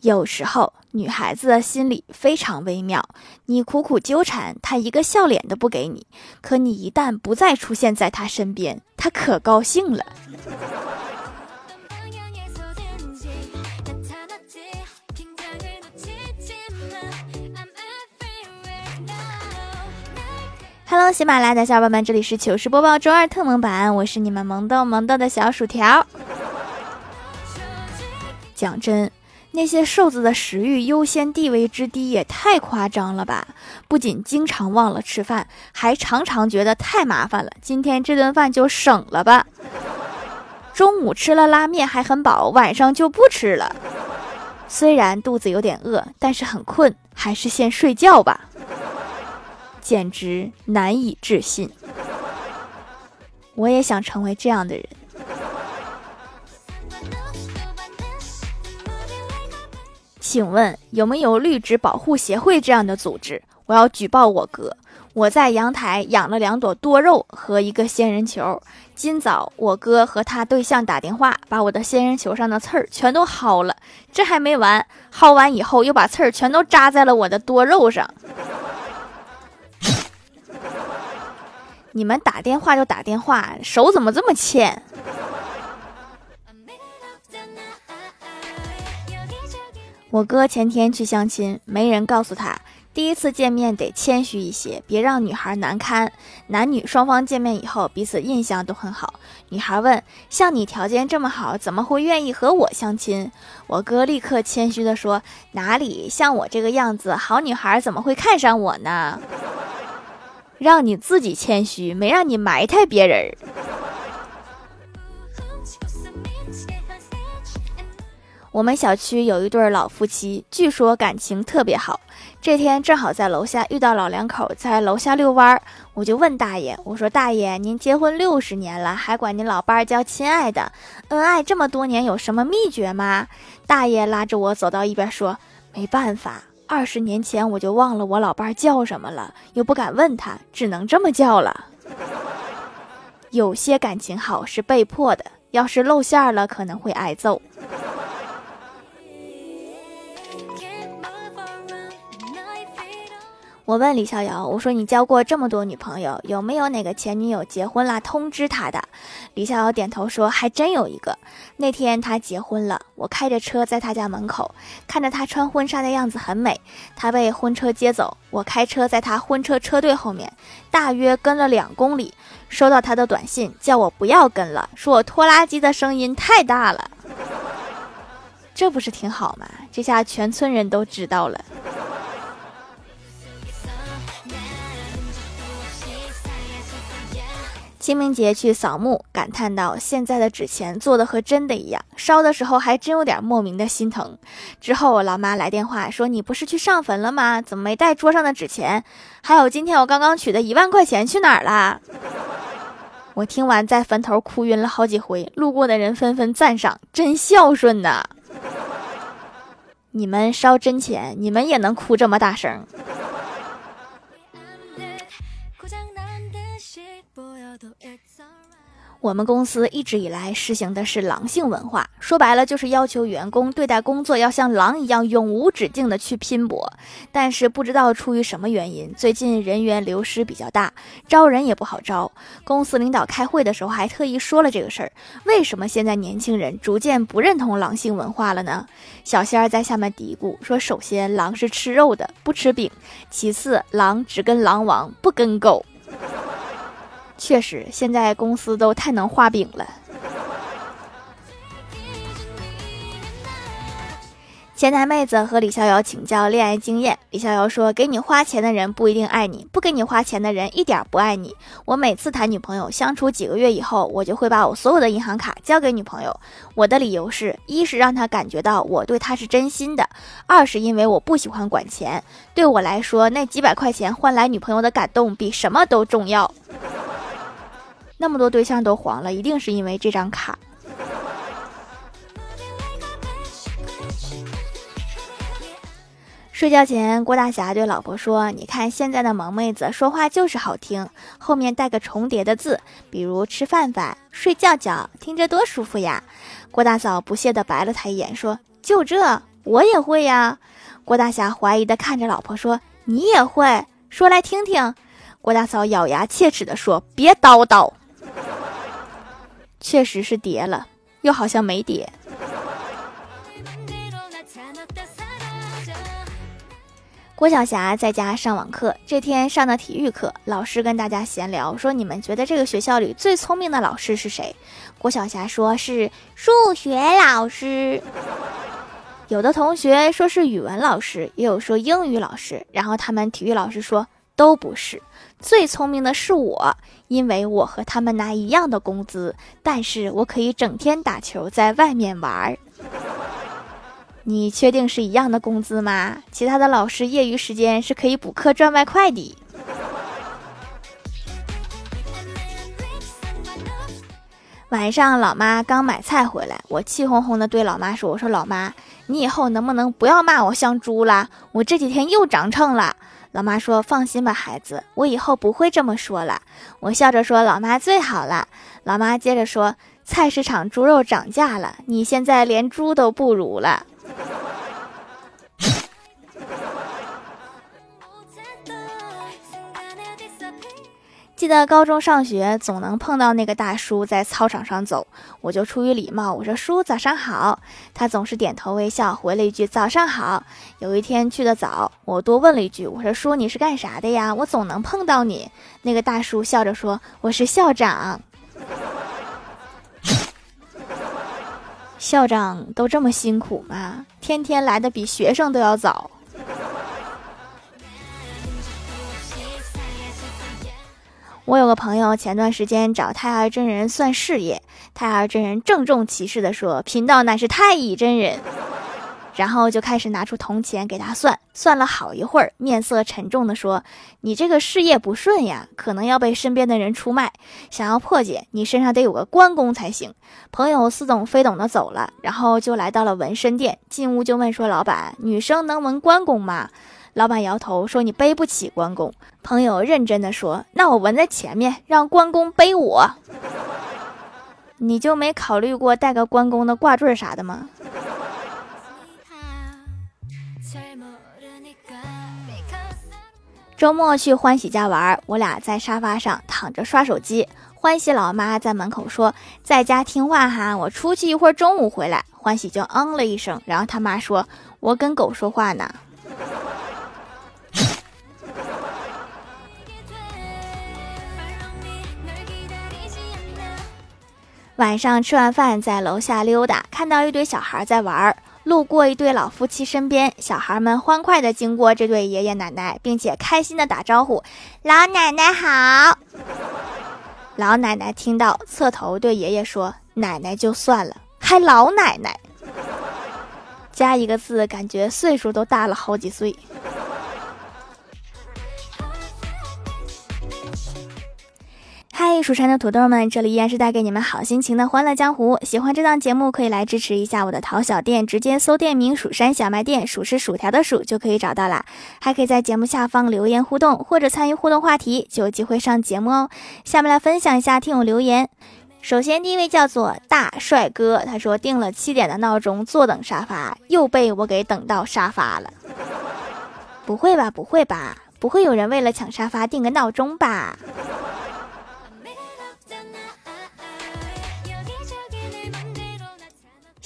有时候女孩子的心理非常微妙，你苦苦纠缠，她一个笑脸都不给你；可你一旦不再出现在她身边，她可高兴了。Hello，喜马拉雅的小伙伴们，这里是糗事播报周二特萌版，我是你们萌豆萌豆的小薯条。讲真。那些瘦子的食欲优先地位之低也太夸张了吧！不仅经常忘了吃饭，还常常觉得太麻烦了。今天这顿饭就省了吧。中午吃了拉面还很饱，晚上就不吃了。虽然肚子有点饿，但是很困，还是先睡觉吧。简直难以置信。我也想成为这样的人。请问有没有绿植保护协会这样的组织？我要举报我哥。我在阳台养了两朵多肉和一个仙人球。今早我哥和他对象打电话，把我的仙人球上的刺儿全都薅了。这还没完，薅完以后又把刺儿全都扎在了我的多肉上。你们打电话就打电话，手怎么这么欠？我哥前天去相亲，没人告诉他，第一次见面得谦虚一些，别让女孩难堪。男女双方见面以后，彼此印象都很好。女孩问：“像你条件这么好，怎么会愿意和我相亲？”我哥立刻谦虚地说：“哪里像我这个样子，好女孩怎么会看上我呢？让你自己谦虚，没让你埋汰别人。”我们小区有一对老夫妻，据说感情特别好。这天正好在楼下遇到老两口在楼下遛弯儿，我就问大爷：“我说大爷，您结婚六十年了，还管您老伴儿叫亲爱的，恩爱这么多年，有什么秘诀吗？”大爷拉着我走到一边说：“没办法，二十年前我就忘了我老伴儿叫什么了，又不敢问他，只能这么叫了。有些感情好是被迫的，要是露馅了，可能会挨揍。”我问李逍遥：“我说你交过这么多女朋友，有没有哪个前女友结婚了通知他的？”李逍遥点头说：“还真有一个。那天他结婚了，我开着车在他家门口，看着他穿婚纱的样子很美。他被婚车接走，我开车在他婚车车队后面，大约跟了两公里，收到他的短信，叫我不要跟了，说我拖拉机的声音太大了。这不是挺好吗？这下全村人都知道了。”清明节去扫墓，感叹到现在的纸钱做的和真的一样，烧的时候还真有点莫名的心疼。之后我老妈来电话说：“你不是去上坟了吗？怎么没带桌上的纸钱？还有今天我刚刚取的一万块钱去哪儿了？”我听完在坟头哭晕了好几回，路过的人纷纷赞赏：“真孝顺呐！” 你们烧真钱，你们也能哭这么大声？我们公司一直以来实行的是狼性文化，说白了就是要求员工对待工作要像狼一样永无止境的去拼搏。但是不知道出于什么原因，最近人员流失比较大，招人也不好招。公司领导开会的时候还特意说了这个事儿。为什么现在年轻人逐渐不认同狼性文化了呢？小仙儿在下面嘀咕说：首先，狼是吃肉的，不吃饼；其次，狼只跟狼王，不跟狗。确实，现在公司都太能画饼了。前台妹子和李逍遥请教恋爱经验，李逍遥说：“给你花钱的人不一定爱你，不给你花钱的人一点不爱你。我每次谈女朋友，相处几个月以后，我就会把我所有的银行卡交给女朋友。我的理由是一是让她感觉到我对她是真心的，二是因为我不喜欢管钱。对我来说，那几百块钱换来女朋友的感动，比什么都重要。”那么多对象都黄了，一定是因为这张卡。睡觉前，郭大侠对老婆说：“你看现在的萌妹子说话就是好听，后面带个重叠的字，比如吃饭饭、睡觉觉，听着多舒服呀。”郭大嫂不屑地白了他一眼，说：“就这，我也会呀。郭大侠怀疑的看着老婆说：“你也会？说来听听。”郭大嫂咬牙切齿的说：“别叨叨。”确实是叠了，又好像没叠。郭晓霞在家上网课，这天上的体育课，老师跟大家闲聊说：“你们觉得这个学校里最聪明的老师是谁？”郭晓霞说是数学老师。有的同学说是语文老师，也有说英语老师。然后他们体育老师说都不是，最聪明的是我，因为我和他们拿一样的工资，但是我可以整天打球，在外面玩儿。你确定是一样的工资吗？其他的老师业余时间是可以补课赚外快的。晚上老妈刚买菜回来，我气哄哄的对老妈说：“我说老妈，你以后能不能不要骂我像猪了？我这几天又长秤了。”老妈说：“放心吧，孩子，我以后不会这么说了。”我笑着说：“老妈最好了。”老妈接着说：“菜市场猪肉涨价了，你现在连猪都不如了。”记得高中上学，总能碰到那个大叔在操场上走，我就出于礼貌，我说叔早上好，他总是点头微笑，回了一句早上好。有一天去的早，我多问了一句，我说叔你是干啥的呀？我总能碰到你。那个大叔笑着说我是校长。校长都这么辛苦吗？天天来的比学生都要早。我有个朋友，前段时间找太二真人算事业，太二真人郑重其事地说：“贫道乃是太乙真人。”然后就开始拿出铜钱给他算，算了好一会儿，面色沉重地说：“你这个事业不顺呀，可能要被身边的人出卖。想要破解，你身上得有个关公才行。”朋友似懂非懂的走了，然后就来到了纹身店，进屋就问说：“老板，女生能纹关公吗？”老板摇头说：“你背不起关公。”朋友认真的说：“那我纹在前面，让关公背我。你就没考虑过带个关公的挂坠啥的吗？”周末去欢喜家玩，我俩在沙发上躺着刷手机。欢喜老妈在门口说：“在家听话哈，我出去一会儿，中午回来。”欢喜就嗯了一声，然后他妈说：“我跟狗说话呢。”晚上吃完饭，在楼下溜达，看到一堆小孩在玩儿。路过一对老夫妻身边，小孩们欢快地经过这对爷爷奶奶，并且开心地打招呼：“老奶奶好。”老奶奶听到，侧头对爷爷说：“奶奶就算了，还老奶奶。”加一个字，感觉岁数都大了好几岁。嗨，蜀山的土豆们，这里依然是带给你们好心情的欢乐江湖。喜欢这档节目，可以来支持一下我的淘小店，直接搜店名“蜀山小卖店”，数是薯条的数就可以找到啦。还可以在节目下方留言互动，或者参与互动话题，就有机会上节目哦。下面来分享一下听友留言。首先，第一位叫做大帅哥，他说定了七点的闹钟，坐等沙发，又被我给等到沙发了。不会吧，不会吧，不会有人为了抢沙发定个闹钟吧？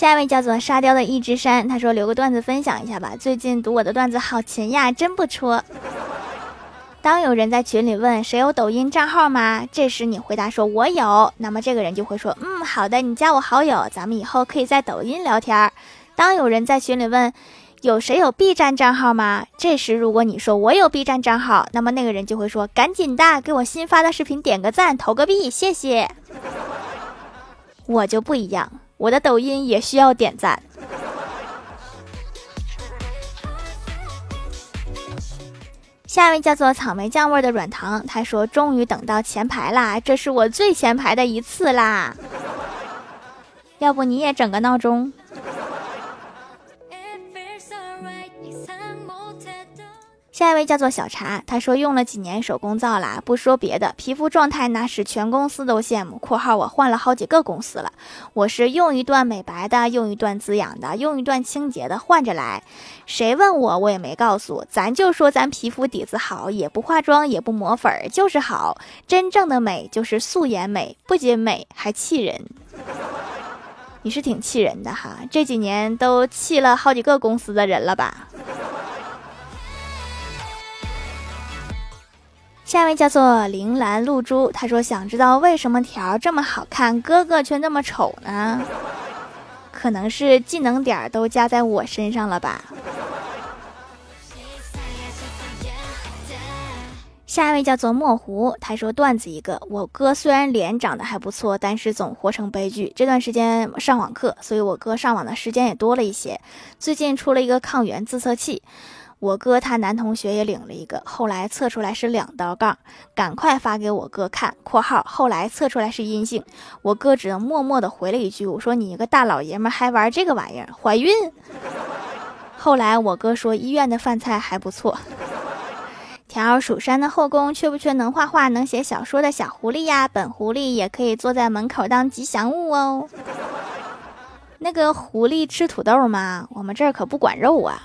下一位叫做沙雕的一只山，他说留个段子分享一下吧。最近读我的段子好勤呀，真不错。当有人在群里问谁有抖音账号吗？这时你回答说我有，那么这个人就会说嗯好的，你加我好友，咱们以后可以在抖音聊天儿。当有人在群里问有谁有 B 站账号吗？这时如果你说我有 B 站账号，那么那个人就会说赶紧的给我新发的视频点个赞，投个币，谢谢。我就不一样。我的抖音也需要点赞。下一位叫做草莓酱味的软糖，他说：“终于等到前排啦，这是我最前排的一次啦。要不你也整个闹钟？”下一位叫做小茶，他说用了几年手工皂啦，不说别的，皮肤状态那是全公司都羡慕。（括号我换了好几个公司了，我是用一段美白的，用一段滋养的，用一段清洁的，换着来。谁问我，我也没告诉，咱就说咱皮肤底子好，也不化妆，也不抹粉儿，就是好。真正的美就是素颜美，不仅美还气人。你是挺气人的哈，这几年都气了好几个公司的人了吧？）下一位叫做铃兰露珠，他说想知道为什么条这么好看，哥哥却那么丑呢？可能是技能点都加在我身上了吧。下一位叫做墨湖，他说段子一个，我哥虽然脸长得还不错，但是总活成悲剧。这段时间上网课，所以我哥上网的时间也多了一些。最近出了一个抗原自测器。我哥他男同学也领了一个，后来测出来是两道杠，赶快发给我哥看（括号后来测出来是阴性）。我哥只能默默的回了一句：“我说你一个大老爷们还玩这个玩意儿，怀孕？” 后来我哥说医院的饭菜还不错。条蜀山的后宫缺不缺能画画、能写小说的小狐狸呀？本狐狸也可以坐在门口当吉祥物哦。那个狐狸吃土豆吗？我们这儿可不管肉啊。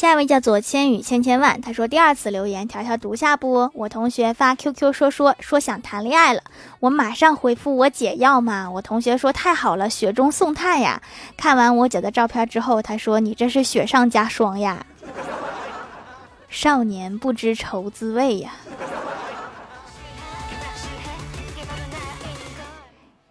下一位叫做千语千千万，他说第二次留言，条条读下不？我同学发 QQ 说说说想谈恋爱了，我马上回复我姐要吗？我同学说太好了，雪中送炭呀！看完我姐的照片之后，他说你这是雪上加霜呀！少年不知愁滋味呀。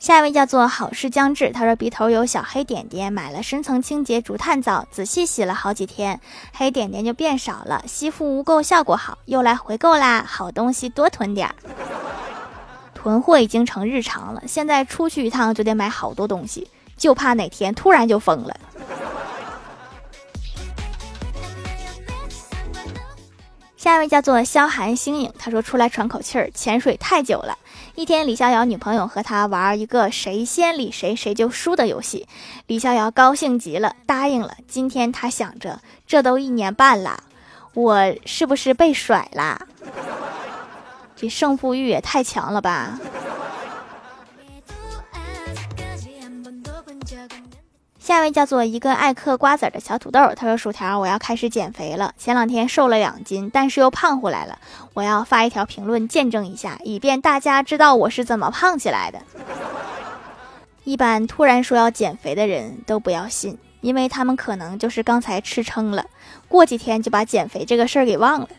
下一位叫做好事将至，他说鼻头有小黑点点，买了深层清洁竹炭皂，仔细洗了好几天，黑点点就变少了，吸附污垢效果好，又来回购啦！好东西多囤点儿，囤货已经成日常了，现在出去一趟就得买好多东西，就怕哪天突然就疯了。下一位叫做萧寒星影，他说出来喘口气儿，潜水太久了。一天，李逍遥女朋友和他玩一个谁先理谁谁就输的游戏，李逍遥高兴极了，答应了。今天他想着，这都一年半了，我是不是被甩啦？这胜负欲也太强了吧！下一位叫做一个爱嗑瓜子的小土豆，他说：“薯条，我要开始减肥了。前两天瘦了两斤，但是又胖回来了。我要发一条评论见证一下，以便大家知道我是怎么胖起来的。一般突然说要减肥的人都不要信，因为他们可能就是刚才吃撑了，过几天就把减肥这个事儿给忘了。”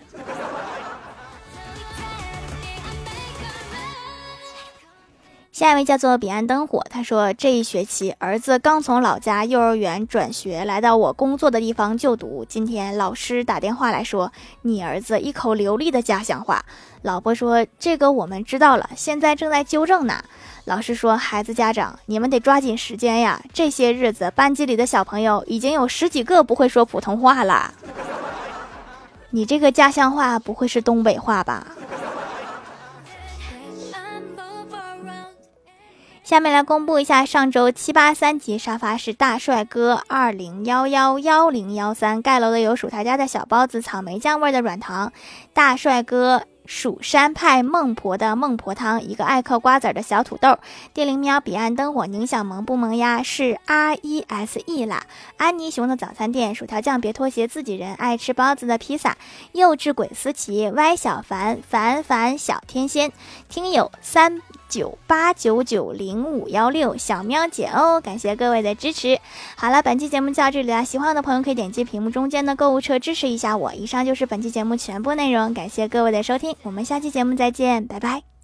下一位叫做彼岸灯火，他说这一学期儿子刚从老家幼儿园转学来到我工作的地方就读。今天老师打电话来说，你儿子一口流利的家乡话。老婆说这个我们知道了，现在正在纠正呢。老师说孩子家长你们得抓紧时间呀，这些日子班级里的小朋友已经有十几个不会说普通话了。你这个家乡话不会是东北话吧？下面来公布一下上周七八三级沙发是大帅哥二零幺幺幺零幺三盖楼的有薯条家的小包子草莓酱味的软糖，大帅哥。蜀山派孟婆的孟婆汤，一个爱嗑瓜子的小土豆，电灵喵，彼岸灯火，宁小萌不萌呀？是 R E S E 啦。安妮熊的早餐店，薯条酱别拖鞋，自己人爱吃包子的披萨，幼稚鬼思琪，歪小凡，凡凡小天仙，听友三九八九九零五幺六，小喵姐哦，感谢各位的支持。好了，本期节目就到这里了，喜欢我的朋友可以点击屏幕中间的购物车支持一下我。以上就是本期节目全部内容，感谢各位的收听。我们下期节目再见，拜拜。